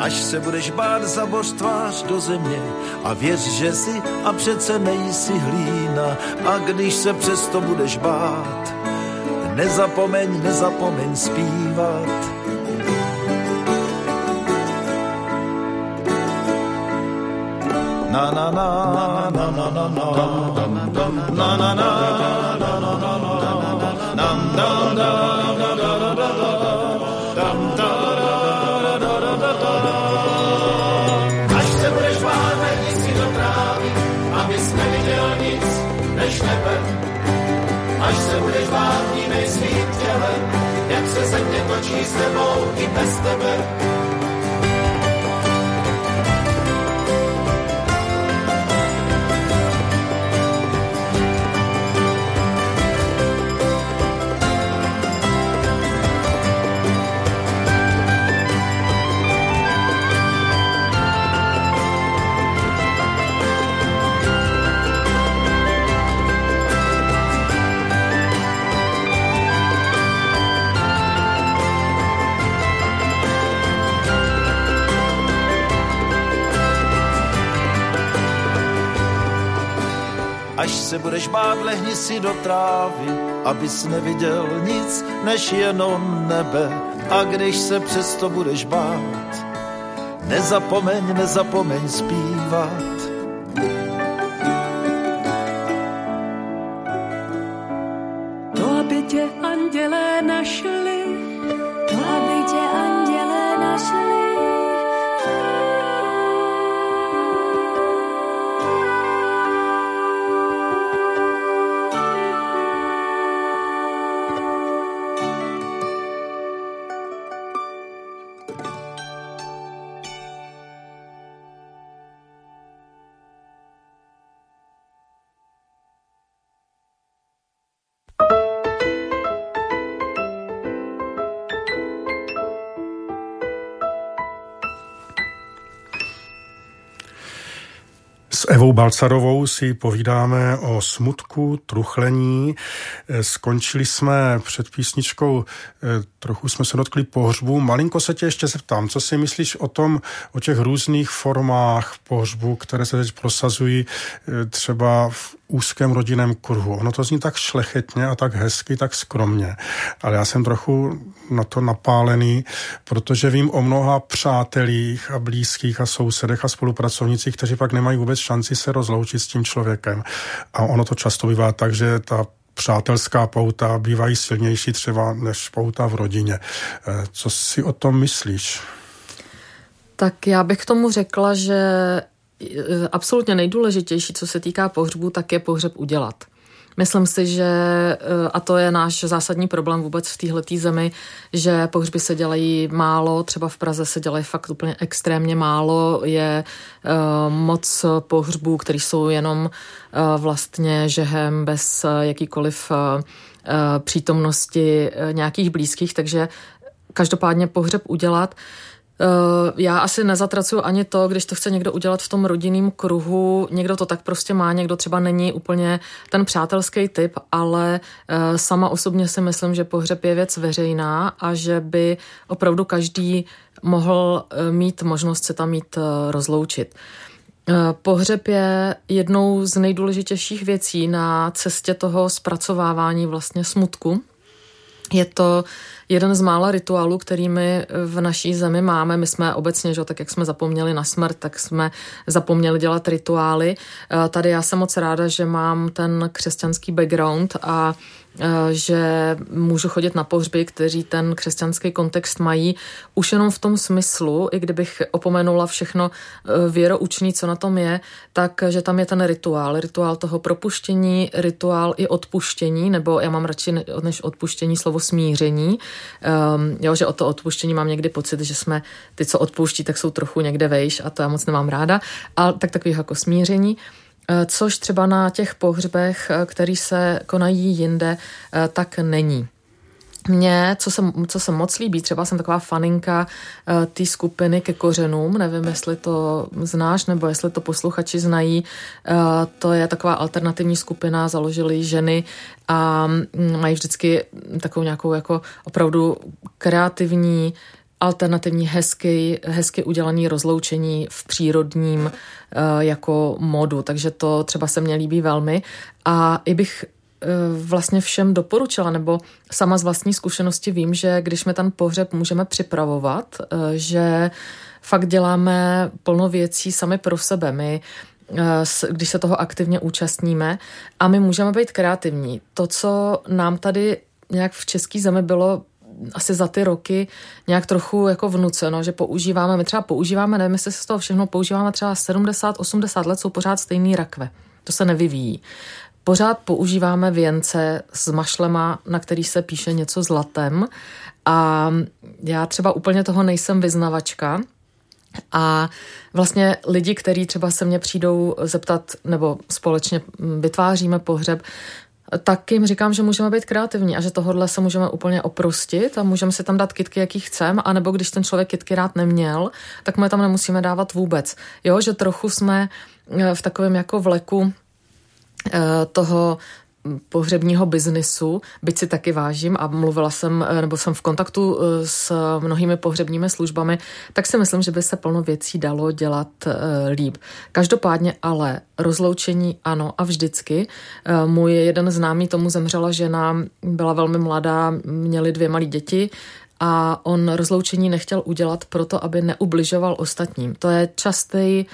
Až se budeš bát, zaboř tvář do země a věř, že si a přece nejsi hlína. A když se přesto budeš bát, nezapomeň, nezapomeň zpívat. Na na na na na na na na na na na na točí s tebou i bez tebe. Až se budeš bát, lehni si do trávy, abys neviděl nic než jenom nebe. A když se přesto budeš bát, nezapomeň, nezapomeň zpívat. To, aby tě andělé našli, Evou Balcarovou si povídáme o smutku, truchlení. Skončili jsme před písničkou, trochu jsme se dotkli pohřbu. Malinko se tě ještě zeptám, co si myslíš o tom, o těch různých formách pohřbu, které se teď prosazují třeba v úzkém rodinném kruhu. Ono to zní tak šlechetně a tak hezky, tak skromně, ale já jsem trochu na to napálený, protože vím o mnoha přátelích a blízkých a sousedech a spolupracovnicích, kteří pak nemají vůbec šanci se rozloučit s tím člověkem. A ono to často bývá tak, že ta přátelská pouta bývají silnější třeba než pouta v rodině. Eh, co si o tom myslíš? Tak já bych k tomu řekla, že Eh, absolutně nejdůležitější, co se týká pohřbu, tak je pohřeb udělat. Myslím si, že, eh, a to je náš zásadní problém vůbec v této zemi, že pohřby se dělají málo, třeba v Praze se dělají fakt úplně extrémně málo, je uh, moc pohřbů, který jsou jenom uh, vlastně žehem bez jakýkoliv přítomnosti nějakých blízkých, takže každopádně pohřeb udělat. Eh, já asi nezatracuju ani to, když to chce někdo udělat v tom rodinném kruhu. Někdo to tak prostě má, někdo třeba není úplně ten přátelský typ, ale eh, sama osobně si myslím, že pohřeb je věc veřejná a že by opravdu každý mohl eh, mít možnost se tam mít rozloučit. Pohřeb je jednou z nejdůležitějších věcí na cestě toho zpracovávání vlastně smutku. Je to jeden z mála rituálů, který my v naší zemi máme. My jsme obecně, že, tak jak jsme zapomněli na smrt, tak jsme zapomněli dělat rituály. Tady já jsem moc ráda, že mám ten křesťanský background a Eh, že můžu chodit na pohřby, kteří ten křesťanský kontext mají, už jenom v tom smyslu, i kdybych opomenula všechno eh, věroučný, co na tom je, tak že tam je ten rituál, rituál toho propuštění, rituál i odpuštění, nebo já mám radši než odpuštění slovo smíření, um, jo, že o to odpuštění mám někdy pocit, že jsme ty, co odpouští, tak jsou trochu někde vejš a to já moc nemám ráda, ale tak takových jako smíření. Eh, což třeba na těch pohřbech, eh, který se konají jinde, eh, tak není. Mně, co se, co se moc líbí, třeba jsem taková faninka uh, té skupiny ke kořenům, nevím, jestli to znáš, nebo jestli to posluchači znají, uh, to je taková alternativní skupina, založili ženy a um, mají vždycky takovou nějakou jako opravdu kreativní alternativní hezky, hezky udělaný rozloučení v přírodním uh, jako modu, takže to třeba se mně líbí velmi a i bych uh, vlastně všem doporučila, nebo sama z vlastní zkušenosti vím, že když my ten pohřeb můžeme připravovat, uh, že fakt děláme plno věcí sami pro sebe. My když se toho aktivně účastníme a my můžeme být kreativní. To, co nám tady nějak v české zemi bylo asi za ty roky nějak trochu jako vnuceno, že používáme, my třeba používáme, nevím, jestli se z toho všechno používáme třeba 70-80 let, jsou pořád stejný rakve. To se nevyvíjí. Pořád používáme věnce s mašlema, na který se píše něco zlatem a já třeba úplně toho nejsem vyznavačka, a vlastně lidi, kteří třeba se mě přijdou zeptat, nebo společně vytváříme pohřeb, tak jim říkám, že můžeme být kreativní a že tohle se můžeme úplně oprostit a můžeme si tam dát kitky, jaký chcem, anebo když ten člověk kitky rád neměl, tak my tam nemusíme dávat vůbec. Jo, že trochu jsme eh, v takovém jako vleku eh, toho pohřebního biznisu, byť si taky vážím a mluvila jsem, eh, nebo jsem v kontaktu eh, s mnohými pohřebními službami, tak si myslím, že by se plno věcí dalo dělat eh, líp. Každopádně ale rozloučení ano a vždycky. Můj jeden známý tomu zemřela žena, byla velmi mladá, měli dvě malé děti a on rozloučení nechtěl udělat proto, aby neubližoval ostatním. To je častý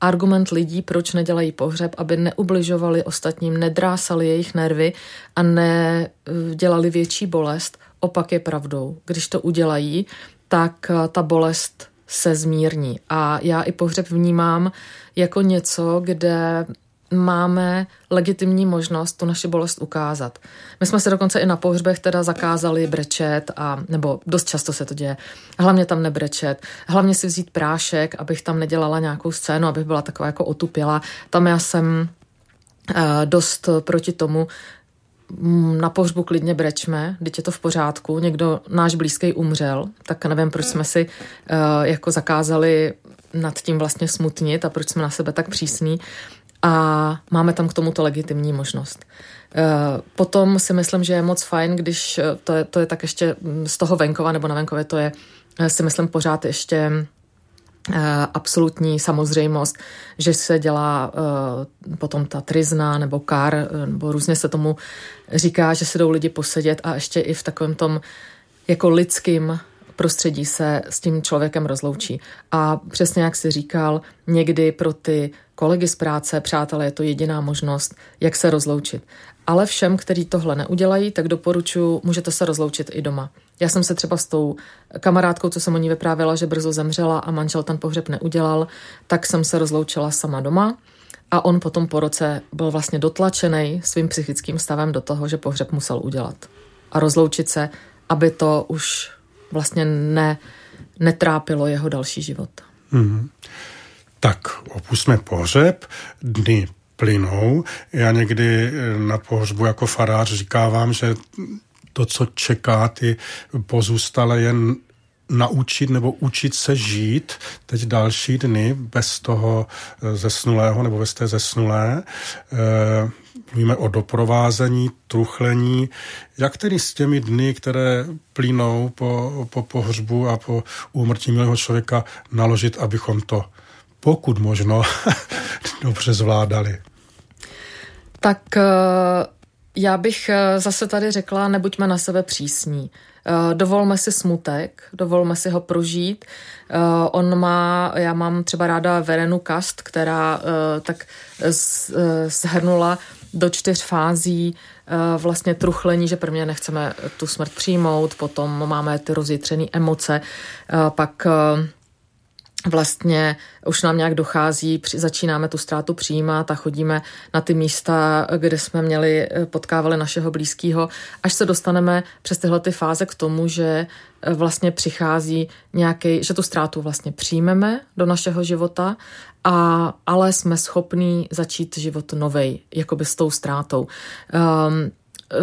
argument lidí, proč nedělají pohřeb, aby neubližovali ostatním, nedrásali jejich nervy a nedělali větší bolest. Opak je pravdou. Když to udělají, tak eh, ta bolest se zmírní. A já i pohřeb vnímám jako něco, kde máme legitimní možnost tu naši bolest ukázat. My jsme se dokonce i na pohřbech teda zakázali brečet, a, nebo dost často se to děje. Hlavně tam nebrečet, hlavně si vzít prášek, abych tam nedělala nějakou scénu, abych byla taková jako otupila. Tam já jsem uh, dost proti tomu, mm, na pohřbu klidně brečme, teď je to v pořádku, někdo náš blízký umřel, tak nevím, proč jsme si uh, jako zakázali nad tím vlastně smutnit a proč jsme na sebe tak přísní a máme tam k tomuto legitimní možnost. Eh, potom si myslím, že je moc fajn, když to je, to je tak ještě mm, z toho venkova nebo na venkově, to je si myslím pořád ještě absolutní samozřejmost, že se dělá potom ta trizna nebo kar, nebo různě se tomu říká, že se jdou lidi posedět a ještě i v takovém tom jako lidským prostředí se s tím člověkem rozloučí. A přesně jak si říkal, někdy pro ty kolegy z práce, přátelé, je to jediná možnost, jak se rozloučit. Ale všem, kteří tohle neudělají, tak doporučuji, můžete se rozloučit i doma. Já jsem se třeba s tou kamarádkou, co jsem o ní vyprávěla, že brzo zemřela a manžel ten pohřeb neudělal, tak jsem se rozloučila sama doma. A on potom po roce byl vlastně dotlačený svým psychickým stavem do toho, že pohřeb musel udělat. A rozloučit se, aby to už vlastně ne, netrápilo jeho další život. Mm-hmm. Tak opusme pohřeb, dny plynou. Já někdy na pohřbu jako farář říkávám, že to, co čeká ty pozůstalé, jen naučit nebo učit se žít teď další dny bez toho eh, zesnulého nebo bez té zesnulé. E, mluvíme o doprovázení, truchlení. Jak tedy s těmi dny, které plynou po, po pohřbu a po úmrtí milého člověka naložit, abychom to pokud možno [laughs] dobře zvládali? Tak eh, já bych zase tady řekla, nebuďme na sebe přísní. Eh, dovolme si smutek, dovolme si ho prožít. Eh, on má, já mám třeba ráda Verenu Kast, která eh, tak shrnula do čtyř fází vlastně truchlení, že prvně nechceme tu smrt přijmout, potom máme ty rozjitřené emoce, pak vlastně už nám nějak dochází, začínáme tu ztrátu přijímat a chodíme na ty místa, kde jsme měli, eh, potkávali našeho blízkého, až se dostaneme přes tyhle ty fáze k tomu, že eh, vlastně přichází nějaký, že tu ztrátu vlastně přijmeme do našeho života, a, ale jsme schopní začít život novej, jakoby s tou ztrátou. Um,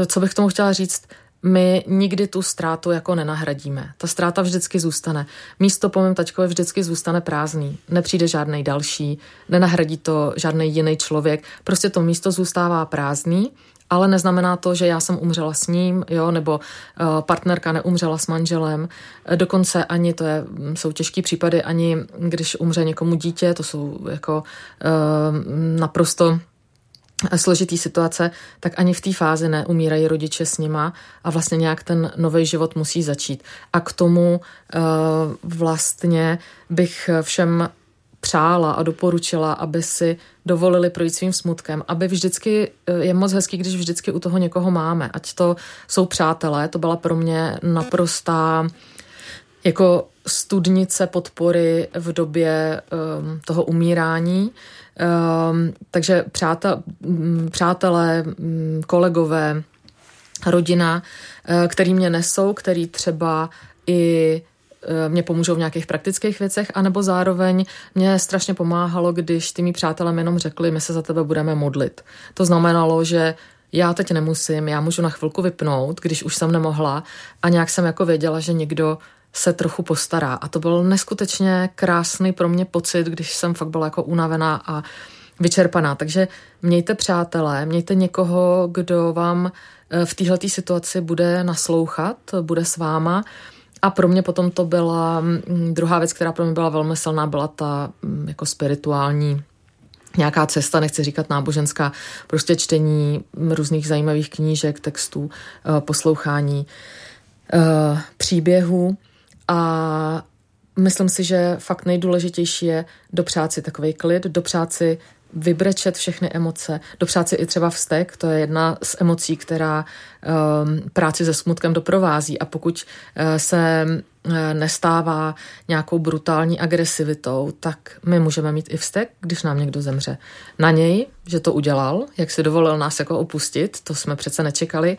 co bych tomu chtěla říct, my nikdy tu ztrátu jako nenahradíme. Ta ztráta vždycky zůstane. Místo po mém tačkovi vždycky zůstane prázdný. Nepřijde žádný další, nenahradí to žádný jiný člověk. Prostě to místo zůstává prázdný, ale neznamená to, že já jsem umřela s ním, jo, nebo uh, partnerka neumřela s manželem. Dokonce ani, to je, jsou těžký případy, ani když umře někomu dítě, to jsou jako uh, naprosto složitý situace, tak ani v té fázi neumírají rodiče s nima a vlastně nějak ten nový život musí začít. A k tomu uh, vlastně bych všem přála a doporučila, aby si dovolili projít svým smutkem, aby vždycky, eh, je moc hezký, když vždycky u toho někoho máme, ať to jsou přátelé, to byla pro mě naprostá jako studnice podpory v době um, toho umírání, Um, takže mm, přátelé, mm, kolegové, rodina, eh, který mě nesou, který třeba i eh, mě pomůžou v nějakých praktických věcech, anebo zároveň mě strašně pomáhalo, když ty mý přátelé jenom řekli, my se za tebe budeme modlit. To znamenalo, že já teď nemusím, já můžu na chvilku vypnout, když už jsem nemohla a nějak jsem jako věděla, že někdo se trochu postará. A to byl neskutečně krásný pro mě pocit, když jsem fakt byla jako unavená a vyčerpaná. Takže mějte přátelé, mějte někoho, kdo vám eh, v této situaci bude naslouchat, bude s váma. A pro mě potom to byla mm, druhá věc, která pro mě byla velmi silná, byla ta mm, jako spirituální nějaká cesta, nechci říkat náboženská, prostě čtení různých zajímavých knížek, textů, eh, poslouchání eh, příběhů. A myslím si, že fakt nejdůležitější je dopřát si takový klid, dopřát si vybrečet všechny emoce, dopřát si i třeba vztek, to je jedna z emocí, která um, práci se smutkem doprovází a pokud uh, se uh, nestává nějakou brutální agresivitou, tak my můžeme mít i vztek, když nám někdo zemře. Na něj, že to udělal, jak si dovolil nás jako opustit, to jsme přece nečekali,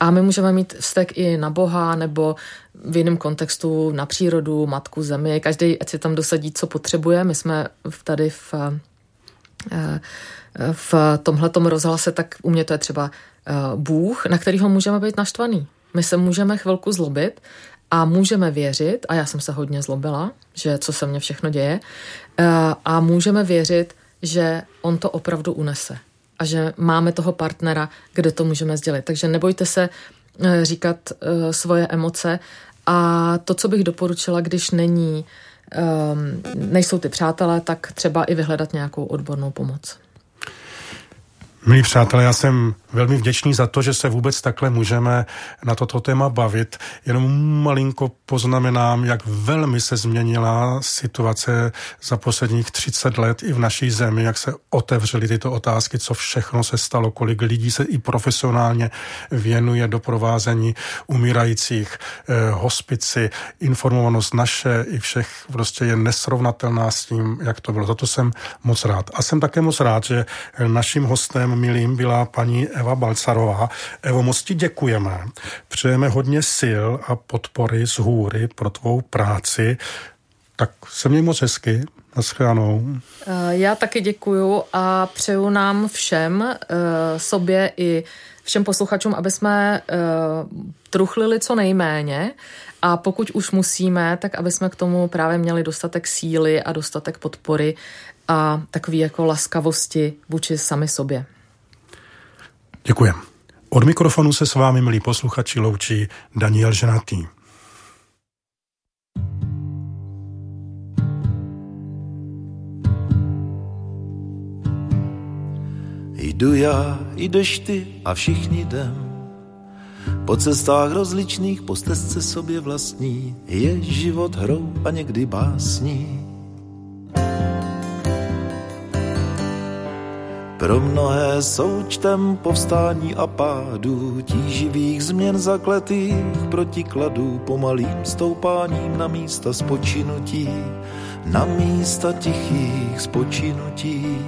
a my můžeme mít vztek i na Boha nebo v jiném kontextu na přírodu, matku, zemi. Každý, ať si tam dosadí, co potřebuje. My jsme tady v, eh, v tomhletom rozhlase, tak u mě to je třeba eh, Bůh, na kterýho můžeme být naštvaný. My se můžeme chvilku zlobit, a můžeme věřit, a já jsem se hodně zlobila, že co se mně všechno děje, eh, a můžeme věřit, že on to opravdu unese a že máme toho partnera, kde to můžeme sdělit. Takže nebojte se eh, říkat eh, svoje emoce a to, co bych doporučila, když není, ehm, nejsou ty přátelé, tak třeba i vyhledat nějakou odbornou pomoc. Milí přátelé, já jsem velmi vděčný za to, že se vůbec takhle můžeme na toto téma bavit. Jenom malinko poznamenám, jak velmi se změnila situace za posledních 30 let i v naší zemi, jak se otevřely tyto otázky, co všechno se stalo, kolik lidí se i profesionálně věnuje doprovázení umírajících, eh, hospici, informovanost naše i všech prostě je nesrovnatelná s tím, jak to bylo. Za to jsem moc rád. A jsem také moc rád, že naším hostem milým byla paní Eva Balcarová. Evo, moc ti děkujeme. Přejeme hodně sil a podpory z hůry pro tvou práci. Tak se měj moc hezky. Naschledanou. Eh, já taky děkuju a přeju nám všem, eh, sobě i všem posluchačům, aby jsme eh, truchlili co nejméně a pokud už musíme, tak aby jsme k tomu právě měli dostatek síly a dostatek podpory a takový jako laskavosti vůči sami sobě. Děkujem. Od mikrofonu se s vámi, milí posluchači, loučí Daniel Ženatý. Jdu já, jdeš ty a všichni jdem. Po cestách rozličných, po stezce sobě vlastní, je život hrou a někdy básní. Pro mnohé součtem povstání a pádů, tíživých změn zakletých protikladů, pomalým stoupáním na místa spočinutí, na místa tichých spočinutí.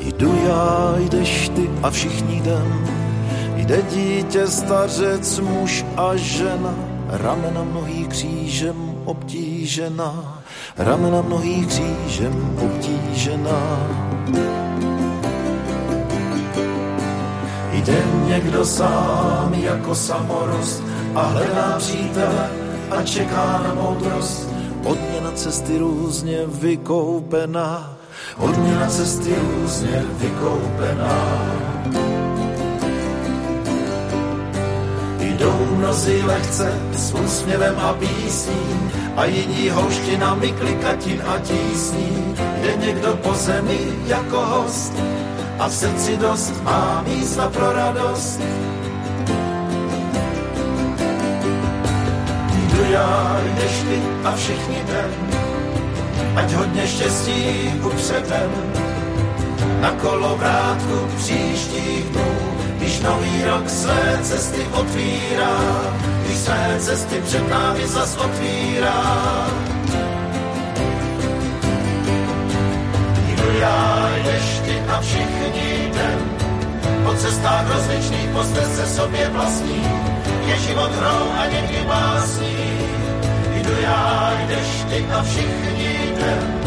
Jdu já, jdeš ty a všichni jdem, jde dítě, stařec, muž a žena, ramena mnohých křížem obtížená, ramena mnohých křížem obtížená. Jde někdo sám jako samorost a hledá přítele a čeká na moudrost. Odměna cesty různě vykoupená, odměna cesty různě vykoupená. Jdou mnozí lehce s úsměvem a písní a jiní houštinami klikatin a tísní. Jde někdo po zemi jako host a v srdci dost má místa pro radost. Jdu já, jdeš ty a všichni jdem, ať hodně štěstí upředem na kolovrátku příštích dnů když nový rok své cesty otvírá, když své cesty před námi zas otvírá. Jdu já, jdeš ty a všichni jdem, po cestách rozličných postez se sobě vlastní, je život hrou a někdy básní. Jdu já, jdeš ty a všichni jdem,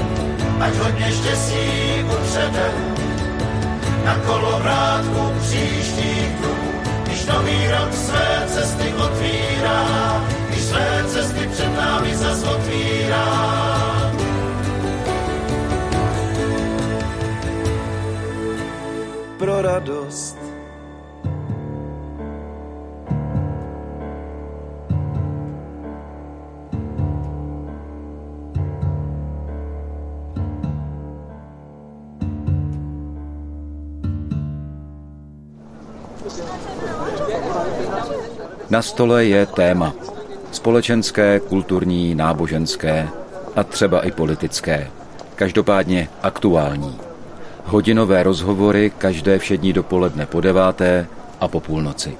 ať hodně štěstí upředem, na kolovrátku příštích dnů, když nový rok své cesty otvírá, když své cesty před námi zas otvírá. Pro radost Na stole je téma. Společenské, kulturní, náboženské a třeba i politické. Každopádně aktuální. Hodinové rozhovory každé všední dopoledne po deváté a po půlnoci.